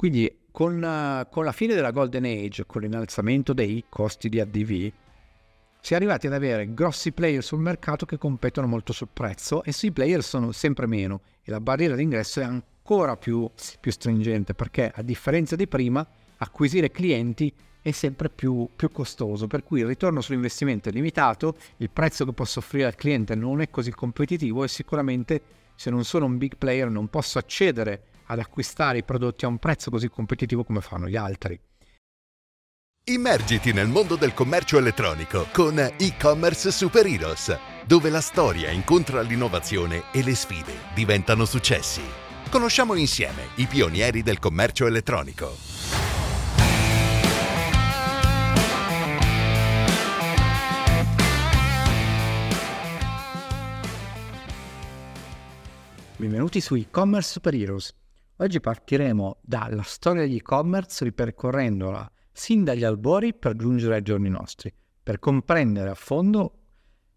Quindi con, uh, con la fine della Golden Age, con l'innalzamento dei costi di ADV, si è arrivati ad avere grossi player sul mercato che competono molto sul prezzo e sui player sono sempre meno e la barriera d'ingresso è ancora più, più stringente perché a differenza di prima acquisire clienti è sempre più, più, costoso, per cui il ritorno sull'investimento è limitato, il prezzo che posso offrire al cliente non è così competitivo e sicuramente se non sono un big player non posso accedere ad acquistare i prodotti a un prezzo così competitivo come fanno gli altri. Immergiti nel mondo del commercio elettronico con e-commerce Super Heroes, dove la storia incontra l'innovazione e le sfide diventano successi. Conosciamo insieme i pionieri del commercio elettronico. Benvenuti su e-commerce Super Heroes. Oggi partiremo dalla storia degli e-commerce ripercorrendola sin dagli albori per giungere ai giorni nostri, per comprendere a fondo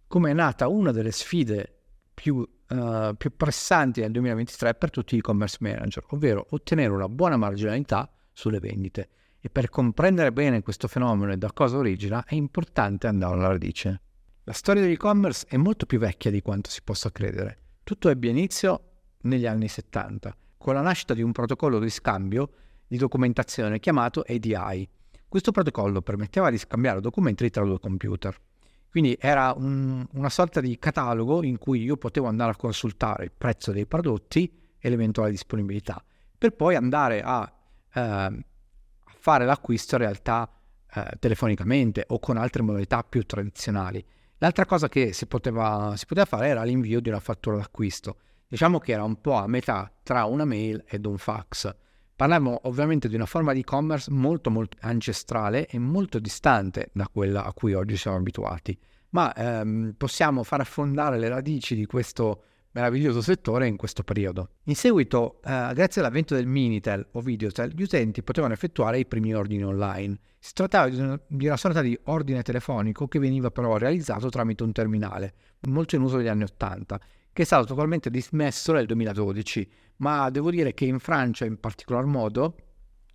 come è nata una delle sfide più, uh, più pressanti nel 2023 per tutti gli e-commerce manager, ovvero ottenere una buona marginalità sulle vendite. E per comprendere bene questo fenomeno e da cosa origina è importante andare alla radice. La storia dell'e-commerce è molto più vecchia di quanto si possa credere. Tutto ebbe inizio negli anni 70 con la nascita di un protocollo di scambio di documentazione chiamato ADI, questo protocollo permetteva di scambiare documenti tra due computer. Quindi era un, una sorta di catalogo in cui io potevo andare a consultare il prezzo dei prodotti e l'eventuale disponibilità, per poi andare a, eh, fare l'acquisto in realtà eh, telefonicamente o con altre modalità più tradizionali. L'altra cosa che si poteva, si poteva fare era l'invio di una fattura d'acquisto. Diciamo che era un po' a metà tra una mail ed un fax. Parliamo ovviamente di una forma di e-commerce molto, molto ancestrale e molto distante da quella a cui oggi siamo abituati, ma ehm, possiamo far affondare le radici di questo meraviglioso settore in questo periodo. In seguito, eh, grazie all'avvento del Minitel o Videotel, gli utenti potevano effettuare i primi ordini online. Si trattava di una, di una sorta di ordine telefonico che veniva però realizzato tramite un terminale, molto in uso negli anni 80 che è stato totalmente dismesso nel 2012, ma devo dire che in Francia in particolar modo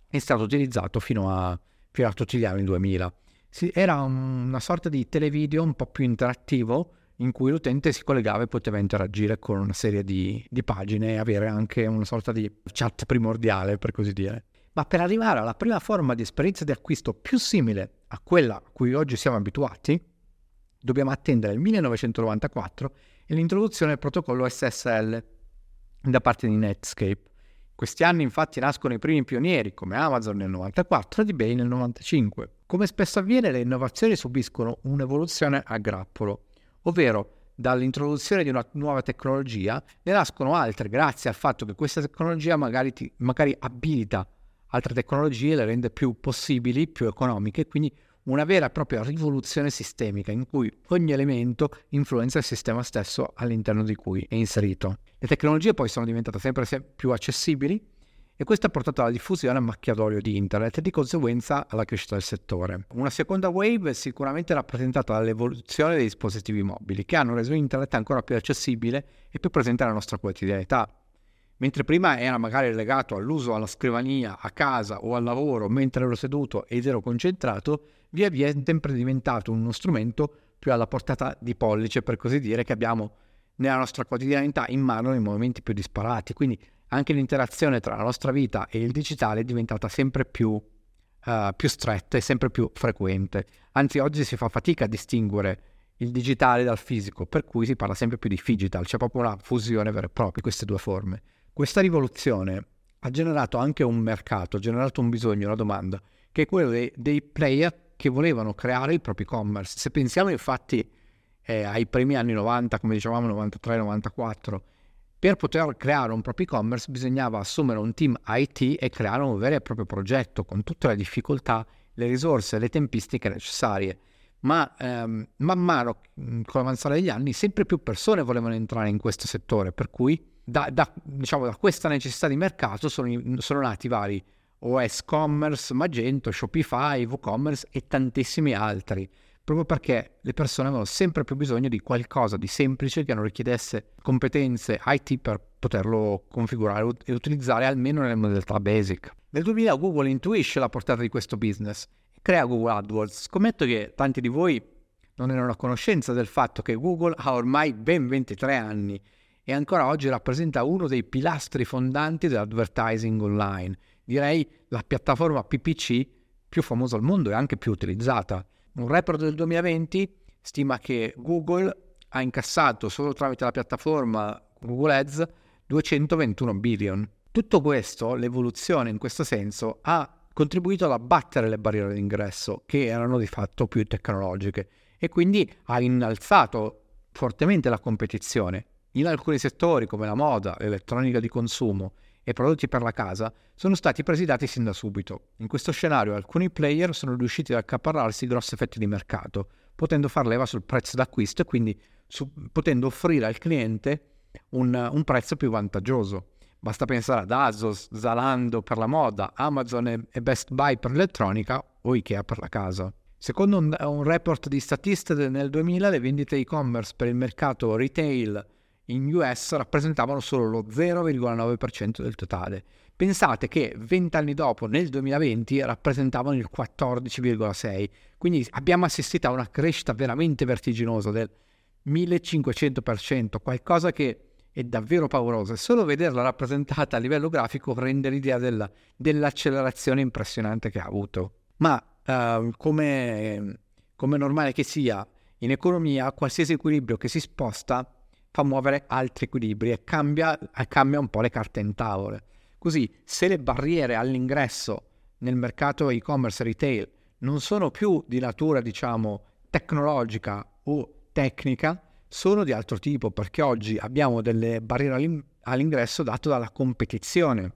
è stato utilizzato fino a, fino a tutti gli anni 2000. Si, era un, una sorta di televideo un po' più interattivo in cui l'utente si collegava e poteva interagire con una serie di, di pagine e avere anche una sorta di chat primordiale, per così dire. Ma per arrivare alla prima forma di esperienza di acquisto più simile a quella a cui oggi siamo abituati, dobbiamo attendere il 1994 e l'introduzione del protocollo SSL da parte di Netscape. Questi anni infatti nascono i primi pionieri come Amazon nel 94 e eBay nel 95. Come spesso avviene le innovazioni subiscono un'evoluzione a grappolo, ovvero dall'introduzione di una nuova tecnologia ne nascono altre grazie al fatto che questa tecnologia magari, ti, magari abilita altre tecnologie, le rende più possibili, più economiche, quindi una vera e propria rivoluzione sistemica in cui ogni elemento influenza il sistema stesso all'interno di cui è inserito. Le tecnologie poi sono diventate sempre più accessibili e questo ha portato alla diffusione a macchiatoio di internet e di conseguenza alla crescita del settore. Una seconda wave è sicuramente rappresentata dall'evoluzione dei dispositivi mobili che hanno reso internet ancora più accessibile e più presente nella nostra quotidianità. Mentre prima era magari legato all'uso alla scrivania, a casa o al lavoro mentre ero seduto ed ero concentrato, via via è sempre diventato uno strumento più alla portata di pollice, per così dire, che abbiamo nella nostra quotidianità in mano nei momenti più disparati. Quindi anche l'interazione tra la nostra vita e il digitale è diventata sempre più, uh, più stretta e sempre più frequente. Anzi, oggi si fa fatica a distinguere il digitale dal fisico, per cui si parla sempre più di digital, c'è proprio una fusione vera e propria di queste due forme. Questa rivoluzione ha generato anche un mercato, ha generato un bisogno, una domanda, che è quello dei, dei player che volevano creare il proprio e-commerce. Se pensiamo infatti eh, ai primi anni 90, come dicevamo 93-94, per poter creare un proprio e-commerce bisognava assumere un team IT e creare un vero e proprio progetto con tutte le difficoltà, le risorse le tempistiche necessarie. Ma ehm, man mano, con l'avanzare degli anni, sempre più persone volevano entrare in questo settore, per cui da, da, diciamo, da questa necessità di mercato sono, sono, nati vari OS Commerce, Magento, Shopify, WooCommerce e tantissimi altri. proprio perché le persone avevano sempre più bisogno di qualcosa di semplice che non richiedesse competenze IT per poterlo configurare e utilizzare almeno nelle modalità basic. Nel 2000 Google intuisce la portata di questo business e crea Google AdWords. Scommetto che tanti di voi non erano a conoscenza del fatto che Google ha ormai ben 23 anni e ancora oggi rappresenta uno dei pilastri fondanti dell'advertising online. Direi la piattaforma PPC più famosa al mondo e anche più utilizzata. Un report del 2020 stima che Google ha incassato solo tramite la piattaforma Google Ads 221 billion. Tutto questo, l'evoluzione in questo senso, ha contribuito ad abbattere le barriere d'ingresso che erano di fatto più tecnologiche e quindi ha innalzato fortemente la competizione. In alcuni settori come la moda, l'elettronica di consumo e prodotti per la casa sono stati presi dati sin da subito. In questo scenario alcuni player sono riusciti ad accaparrarsi grossi effetti di mercato, potendo far leva sul prezzo d'acquisto e quindi su, potendo offrire al cliente un, un prezzo più vantaggioso. Basta pensare ad Asos, Zalando per la moda, Amazon e Best Buy per l'elettronica o Ikea per la casa. Secondo un, un report di Statista nel 2000, le vendite e-commerce per il mercato retail in US rappresentavano solo lo 0,9% del totale. Pensate che 20 anni dopo, nel 2020, rappresentavano il 14,6%, quindi abbiamo assistito a una crescita veramente vertiginosa del 1500%, qualcosa che è davvero pauroso e solo vederla rappresentata a livello grafico rende l'idea della, dell'accelerazione impressionante che ha avuto. Ma uh, come, come normale che sia, in economia qualsiasi equilibrio che si sposta fa muovere altri equilibri e cambia, cambia un po' le carte in tavola. Così, se le barriere all'ingresso nel mercato e-commerce retail non sono più di natura, diciamo, tecnologica o tecnica, sono di altro tipo, perché oggi abbiamo delle barriere all'ingresso date dalla competizione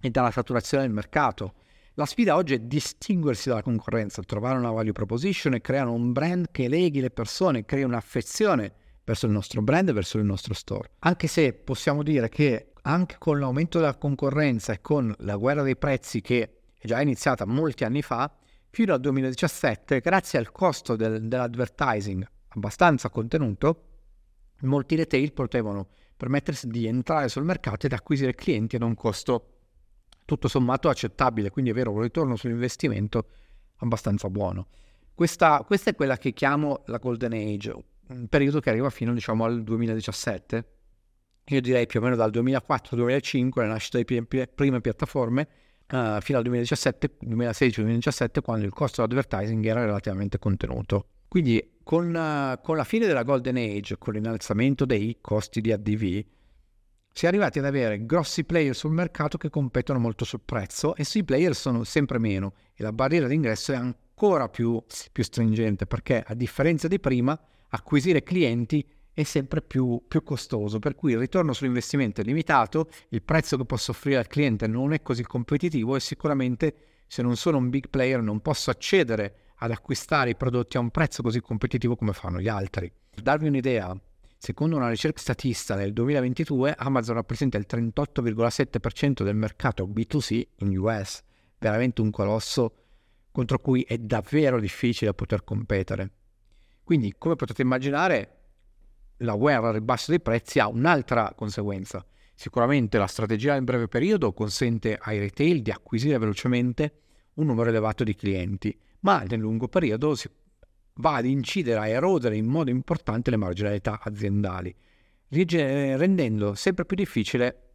e dalla saturazione del mercato. La sfida oggi è distinguersi dalla concorrenza, trovare una value proposition e creare un brand che leghi le persone, crei un'affezione verso il nostro brand verso il nostro store. Anche se possiamo dire che anche con l'aumento della concorrenza e con la guerra dei prezzi che è già iniziata molti anni fa, fino al 2017, grazie al costo del, dell'advertising abbastanza contenuto, molti retail potevano permettersi di entrare sul mercato ed acquisire clienti ad un costo tutto sommato accettabile, quindi avere un ritorno sull'investimento abbastanza buono. Questa, questa, è quella che chiamo la Golden Age, un periodo che arriva fino diciamo, al 2017. Io direi più o meno dal 2004-2005, la nascita delle prime piattaforme, uh, fino al 2016-2017, quando il costo dell'advertising era relativamente contenuto. Quindi con, uh, con la fine della Golden Age, con l'innalzamento dei costi di ADV, si è arrivati ad avere grossi player sul mercato che competono molto sul prezzo e sui player sono sempre meno e la barriera d'ingresso è ancora più, più stringente perché a differenza di prima acquisire clienti è sempre più, più, costoso, per cui il ritorno sull'investimento è limitato, il prezzo che posso offrire al cliente non è così competitivo e sicuramente se non sono un big player non posso accedere ad acquistare i prodotti a un prezzo così competitivo come fanno gli altri. Per darvi un'idea, secondo una ricerca statista nel 2022 Amazon rappresenta il 38,7% del mercato B2C in US, veramente un colosso contro cui è davvero difficile poter competere. Quindi, come potete immaginare, la guerra al ribasso dei prezzi ha un'altra conseguenza. Sicuramente la strategia nel breve periodo consente ai retail di acquisire velocemente un numero elevato di clienti, ma nel lungo periodo si va ad incidere, a erodere in modo importante le marginalità aziendali, rendendo sempre più difficile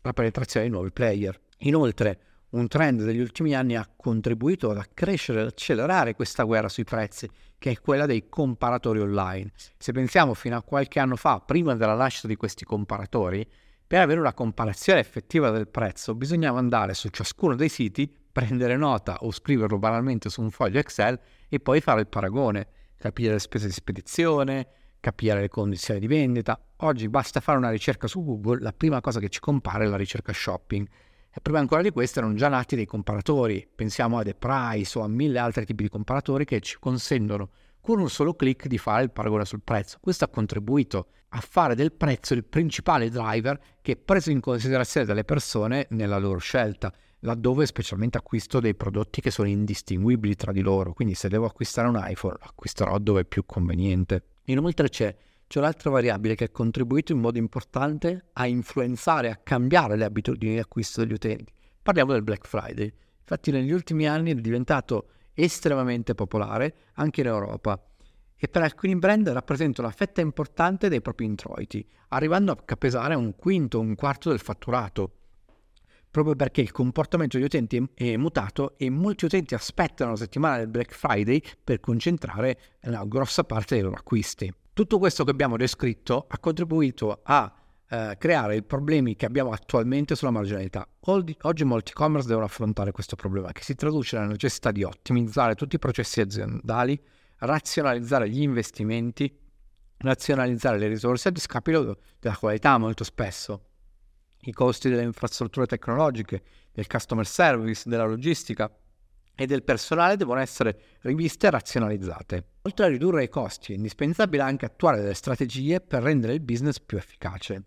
la penetrazione di nuovi player. Inoltre, un trend degli ultimi anni ha contribuito ad accrescere e accelerare questa guerra sui prezzi, che è quella dei comparatori online. Se pensiamo fino a qualche anno fa, prima della nascita di questi comparatori, per avere una comparazione effettiva del prezzo bisognava andare su ciascuno dei siti, prendere nota o scriverlo banalmente su un foglio Excel e poi fare il paragone, capire le spese di spedizione, capire le condizioni di vendita. Oggi basta fare una ricerca su Google, la prima cosa che ci compare è la ricerca shopping e prima ancora di questo erano già nati dei comparatori, pensiamo a The Price o a mille altri tipi di comparatori che ci consentono con un solo clic di fare il paragone sul prezzo. Questo ha contribuito a fare del prezzo il principale driver che è preso in considerazione dalle persone nella loro scelta. laddove specialmente acquisto dei prodotti che sono indistinguibili tra di loro, quindi se devo acquistare un iPhone acquisterò dove è più conveniente. Inoltre c'è, c'è un'altra variabile che ha contribuito in modo importante a influenzare, a cambiare le abitudini di acquisto degli utenti. Parliamo del Black Friday. Infatti negli ultimi anni è diventato estremamente popolare anche in Europa e per alcuni brand rappresenta una fetta importante dei propri introiti, arrivando a pesare un quinto, un quarto del fatturato, proprio perché il comportamento degli utenti è mutato e molti utenti aspettano la settimana del Black Friday per concentrare una grossa parte dei loro acquisti. Tutto questo che abbiamo descritto ha contribuito a eh, creare i problemi che abbiamo attualmente sulla marginalità. Oggi molti e-commerce devono affrontare questo problema che si traduce nella necessità di ottimizzare tutti i processi aziendali, razionalizzare gli investimenti, razionalizzare le risorse a discapito della qualità molto spesso. I costi delle infrastrutture tecnologiche, del customer service, della logistica e del personale devono essere riviste e razionalizzate. Oltre a ridurre i costi, è indispensabile anche attuare delle strategie per rendere il business più efficace.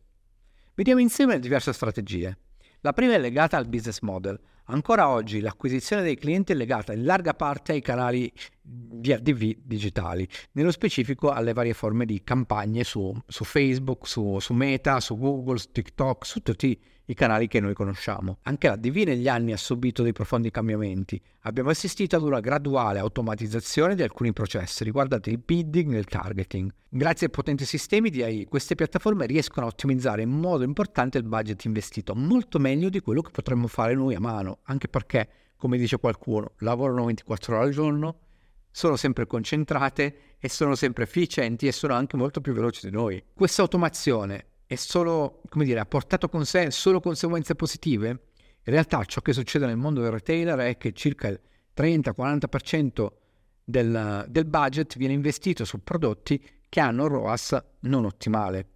Vediamo insieme le diverse strategie. La prima è legata al business model, Ancora oggi l'acquisizione dei clienti è legata in larga parte ai canali di RDV digitali, nello specifico alle varie forme di campagne su, su Facebook, su, su, Meta, su Google, su TikTok, su tutti i canali che noi conosciamo. Anche la DV negli anni ha subito dei profondi cambiamenti. Abbiamo assistito ad una graduale automatizzazione di alcuni processi riguardanti il bidding e il targeting. Grazie ai potenti sistemi di AI, queste piattaforme riescono a ottimizzare in modo importante il budget investito, molto meglio di quello che potremmo fare noi a mano, anche perché, come dice qualcuno, lavorano 24 ore al giorno, sono sempre concentrate e sono sempre efficienti e sono anche molto più veloci di noi. Questa automazione è solo, come dire, ha portato con sé solo conseguenze positive? In realtà ciò che succede nel mondo del retailer è che circa il 30-40% del, del budget viene investito su prodotti che hanno ROAS non ottimale,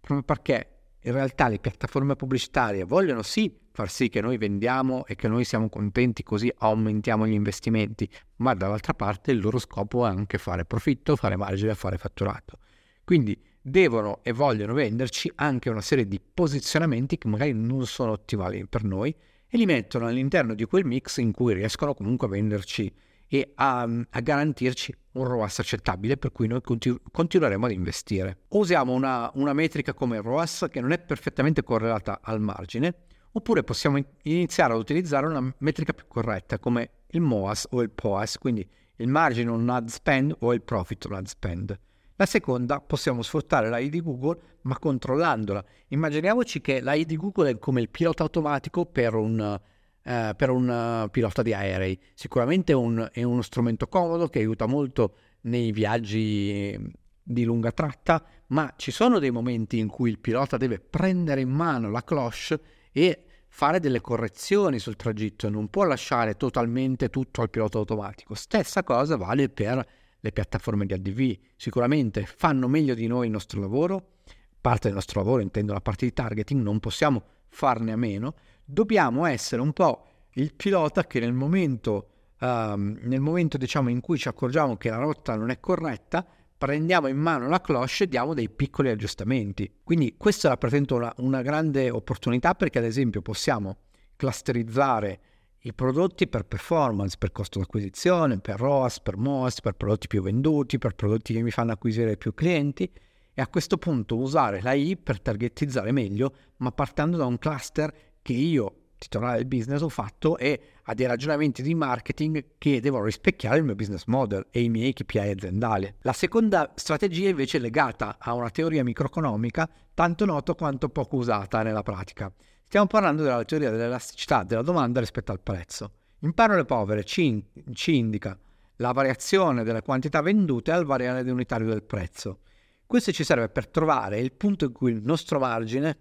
proprio perché in realtà le piattaforme pubblicitarie vogliono sì far sì che noi vendiamo e che noi siamo contenti così aumentiamo gli investimenti, ma dall'altra parte il loro scopo è anche fare profitto, fare margine, fare fatturato. Quindi devono e vogliono venderci anche una serie di posizionamenti che magari non sono ottimali per noi e li mettono all'interno di quel mix in cui riescono comunque a venderci e a, a garantirci un ROAS accettabile per cui noi continu- continueremo ad investire. Usiamo una, una metrica come ROAS che non è perfettamente correlata al margine, oppure possiamo iniziare ad utilizzare una metrica più corretta come il MOAS o il POAS, quindi il margine on ad spend o il profit on ad spend. La seconda, possiamo sfruttare l'AI di Google ma controllandola. Immaginiamoci che l'AI di Google è come il pilota automatico per un, eh, per un uh, pilota di aerei. Sicuramente un, è uno strumento comodo che aiuta molto nei viaggi di lunga tratta, ma ci sono dei momenti in cui il pilota deve prendere in mano la cloche e fare delle correzioni sul tragitto, non può lasciare totalmente tutto al pilota automatico. Stessa cosa vale per le piattaforme di ADV, sicuramente fanno meglio di noi il nostro lavoro, parte del nostro lavoro intendo la parte di targeting, non possiamo farne a meno, dobbiamo essere un po' il pilota che nel momento, um, nel momento diciamo, in cui ci accorgiamo che la rotta non è corretta, prendiamo in mano la cloche e diamo dei piccoli aggiustamenti. Quindi questo rappresenta una, una grande opportunità perché ad esempio possiamo clusterizzare i prodotti per performance, per costo d'acquisizione, per ROAS, per MOAS, per prodotti più venduti, per prodotti che mi fanno acquisire più clienti e a questo punto usare l'AI per targetizzare meglio, ma partendo da un cluster che io titolare del business ho fatto e a dei ragionamenti di marketing che devono rispecchiare il mio business model e i miei KPI aziendali. La seconda strategia invece è legata a una teoria microeconomica tanto nota quanto poco usata nella pratica. Stiamo parlando della teoria dell'elasticità della domanda rispetto al prezzo. In parole povere ci, ci indica la variazione delle quantità vendute al variare unitario del prezzo. Questo ci serve per trovare il punto in cui il nostro margine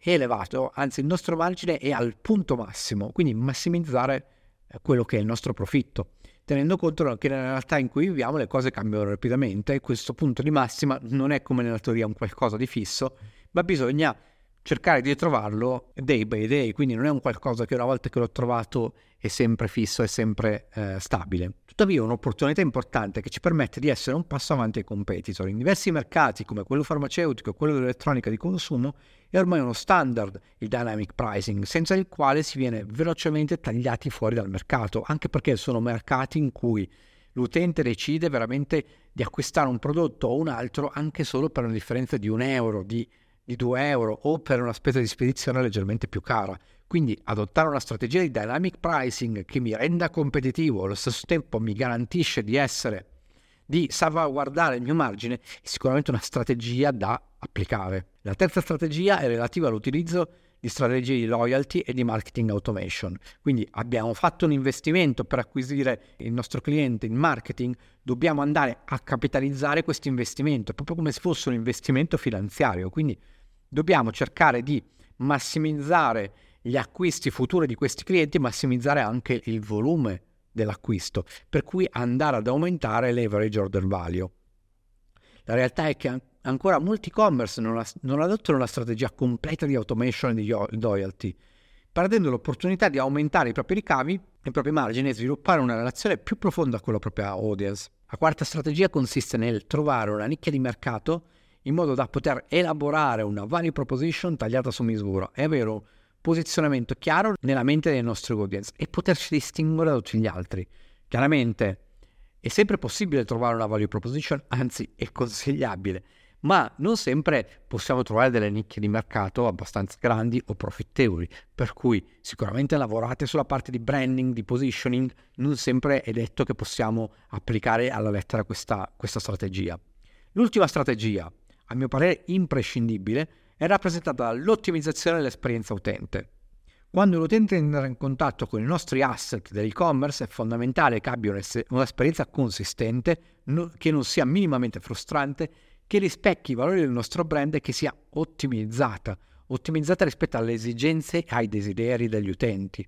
elevato, anzi il nostro margine è al punto massimo, quindi massimizzare eh, quello che è il nostro profitto, tenendo conto che nella realtà in cui viviamo le cose cambiano rapidamente e questo punto di massima non è come nella teoria un qualcosa di fisso, ma bisogna cercare di trovarlo day by day, quindi non è un qualcosa che una volta che l'ho trovato è sempre fisso, è sempre eh, stabile. tuttavia un'opportunità importante che ci permette di essere un passo avanti ai competitor. In diversi mercati come quello farmaceutico e quello dell'elettronica di consumo è ormai uno standard il dynamic pricing, senza il quale si viene velocemente tagliati fuori dal mercato, anche perché sono mercati in cui l'utente decide veramente di acquistare un prodotto o un altro anche solo per una differenza di un euro, di, di due euro o per una spesa di spedizione leggermente più cara. Quindi adottare una strategia di dynamic pricing che mi renda competitivo, allo stesso tempo mi garantisce di essere, di salvaguardare il mio margine, è sicuramente una strategia da applicare. La terza strategia è relativa all'utilizzo di strategie di loyalty e di marketing automation. Quindi abbiamo fatto un investimento per acquisire il nostro cliente in marketing, dobbiamo andare a capitalizzare questo investimento, proprio come se fosse un investimento finanziario. Quindi dobbiamo cercare di massimizzare gli acquisti futuri di questi clienti, massimizzare anche il volume dell'acquisto, per cui andare ad aumentare l'average order value. La realtà è che ancora molti e-commerce non, non adottano la strategia completa di automation e di loyalty, perdendo l'opportunità di aumentare i propri ricavi, i propri margini e sviluppare una relazione più profonda con la propria audience. La quarta strategia consiste nel trovare una nicchia di mercato in modo da poter elaborare una value proposition tagliata su misura avere un posizionamento chiaro nella mente dei nostri audience e poterci distinguere da tutti gli altri. Chiaramente è sempre possibile trovare una value proposition, anzi è consigliabile, ma non sempre possiamo trovare delle nicchie di mercato abbastanza grandi o profittevoli, per cui sicuramente lavorate sulla parte di branding, di positioning, non sempre è detto che possiamo applicare alla lettera questa, questa strategia. L'ultima strategia, a mio parere imprescindibile, è rappresentata dall'ottimizzazione dell'esperienza utente. Quando l'utente entra in contatto con i nostri asset dell'e-commerce è fondamentale che abbia un'esperienza consistente, che non sia minimamente frustrante che rispecchi i valori del nostro brand e che sia ottimizzata, ottimizzata rispetto alle esigenze e ai desideri degli utenti.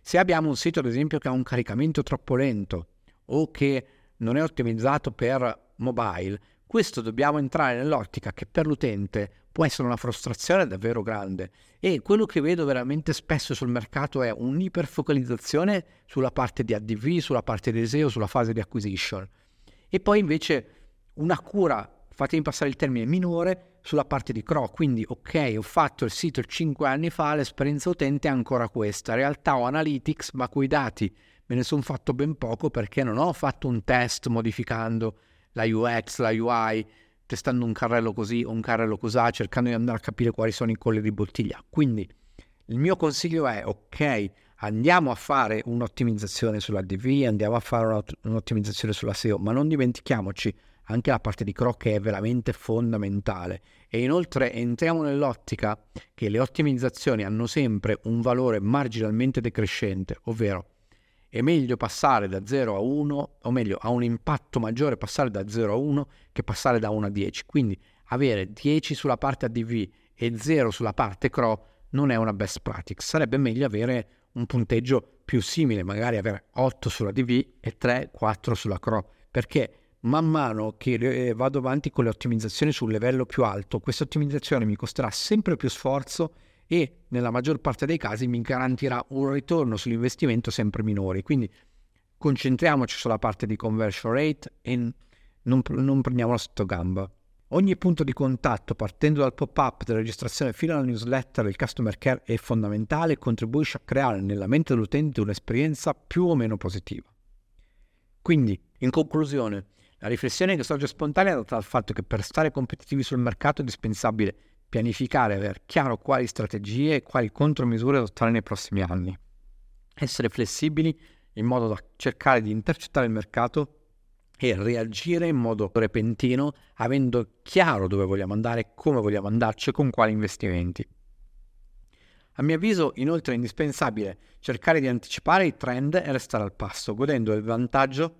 Se abbiamo un sito, ad esempio, che ha un caricamento troppo lento o che non è ottimizzato per mobile, questo dobbiamo entrare nell'ottica che per l'utente può essere una frustrazione davvero grande e quello che vedo veramente spesso sul mercato è un'iperfocalizzazione sulla parte di ADV, sulla parte di SEO, sulla fase di acquisition. E poi invece una cura fatemi passare il termine minore sulla parte di CRO, quindi ok, ho fatto il sito 5 anni fa, l'esperienza utente è ancora questa, in realtà ho Analytics, ma quei dati me ne sono fatto ben poco perché non ho fatto un test modificando la UX, la UI, testando un carrello così o un carrello così, cercando di andare a capire quali sono i colli di bottiglia. Quindi il mio consiglio è ok, andiamo a fare un'ottimizzazione sulla DV, andiamo a fare un'ottimizzazione sulla SEO, ma non dimentichiamoci anche la parte di CRO che è veramente fondamentale. E inoltre entriamo nell'ottica che le ottimizzazioni hanno sempre un valore marginalmente decrescente, ovvero è meglio passare da 0 a 1, o meglio, ha un impatto maggiore passare da 0 a 1 che passare da 1 a 10. Quindi avere 10 sulla parte ADV e 0 sulla parte CRO non è una best practice. Sarebbe meglio avere un punteggio più simile, magari avere 8 sulla DV e 3, 4 sulla CRO, perché man mano che eh, vado avanti con le ottimizzazioni sul livello più alto, questa ottimizzazione mi costerà sempre più sforzo e nella maggior parte dei casi mi garantirà un ritorno sull'investimento sempre minore. Quindi concentriamoci sulla parte di conversion rate e non, non prendiamola sotto gamba. Ogni punto di contatto, partendo dal pop-up della registrazione fino alla newsletter del customer care, è fondamentale e contribuisce a creare nella mente dell'utente un'esperienza più o meno positiva. Quindi, in conclusione, la riflessione che sorge spontanea è data dal fatto che per stare competitivi sul mercato è indispensabile pianificare avere chiaro quali strategie e quali contromisure adottare nei prossimi anni. Essere flessibili in modo da cercare di intercettare il mercato e reagire in modo repentino avendo chiaro dove vogliamo andare, come vogliamo andarci e con quali investimenti. A mio avviso, inoltre, è indispensabile cercare di anticipare i trend e restare al passo, godendo del vantaggio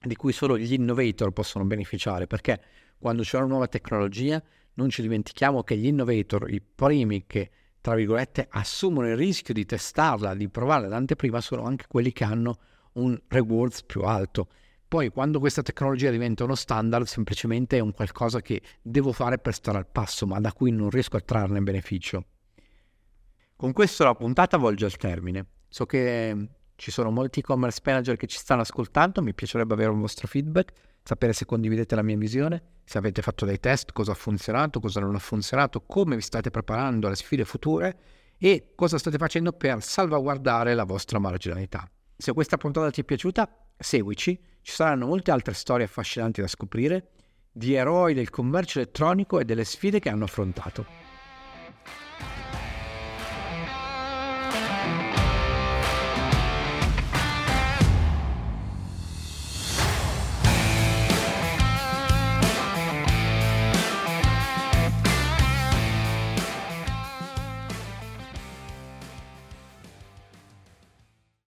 di cui solo gli innovator possono beneficiare, perché quando c'è una nuova tecnologia non ci dimentichiamo che gli innovator, i primi che tra virgolette assumono il rischio di testarla, di provarla d'anteprima, sono anche quelli che hanno un rewards più alto. Poi quando questa tecnologia diventa uno standard, semplicemente è un qualcosa che devo fare per stare al passo, ma da cui non riesco a trarne beneficio. Con questo la puntata volge al termine. So che Ci sono molti e-commerce manager che ci stanno ascoltando, mi piacerebbe avere un vostro feedback, sapere se condividete la mia visione, se avete fatto dei test, cosa ha funzionato, cosa non ha funzionato, come vi state preparando alle sfide future e cosa state facendo per salvaguardare la vostra marginalità. Se questa puntata ti è piaciuta, seguici, ci saranno molte altre storie affascinanti da scoprire di eroi del commercio elettronico e delle sfide che hanno affrontato.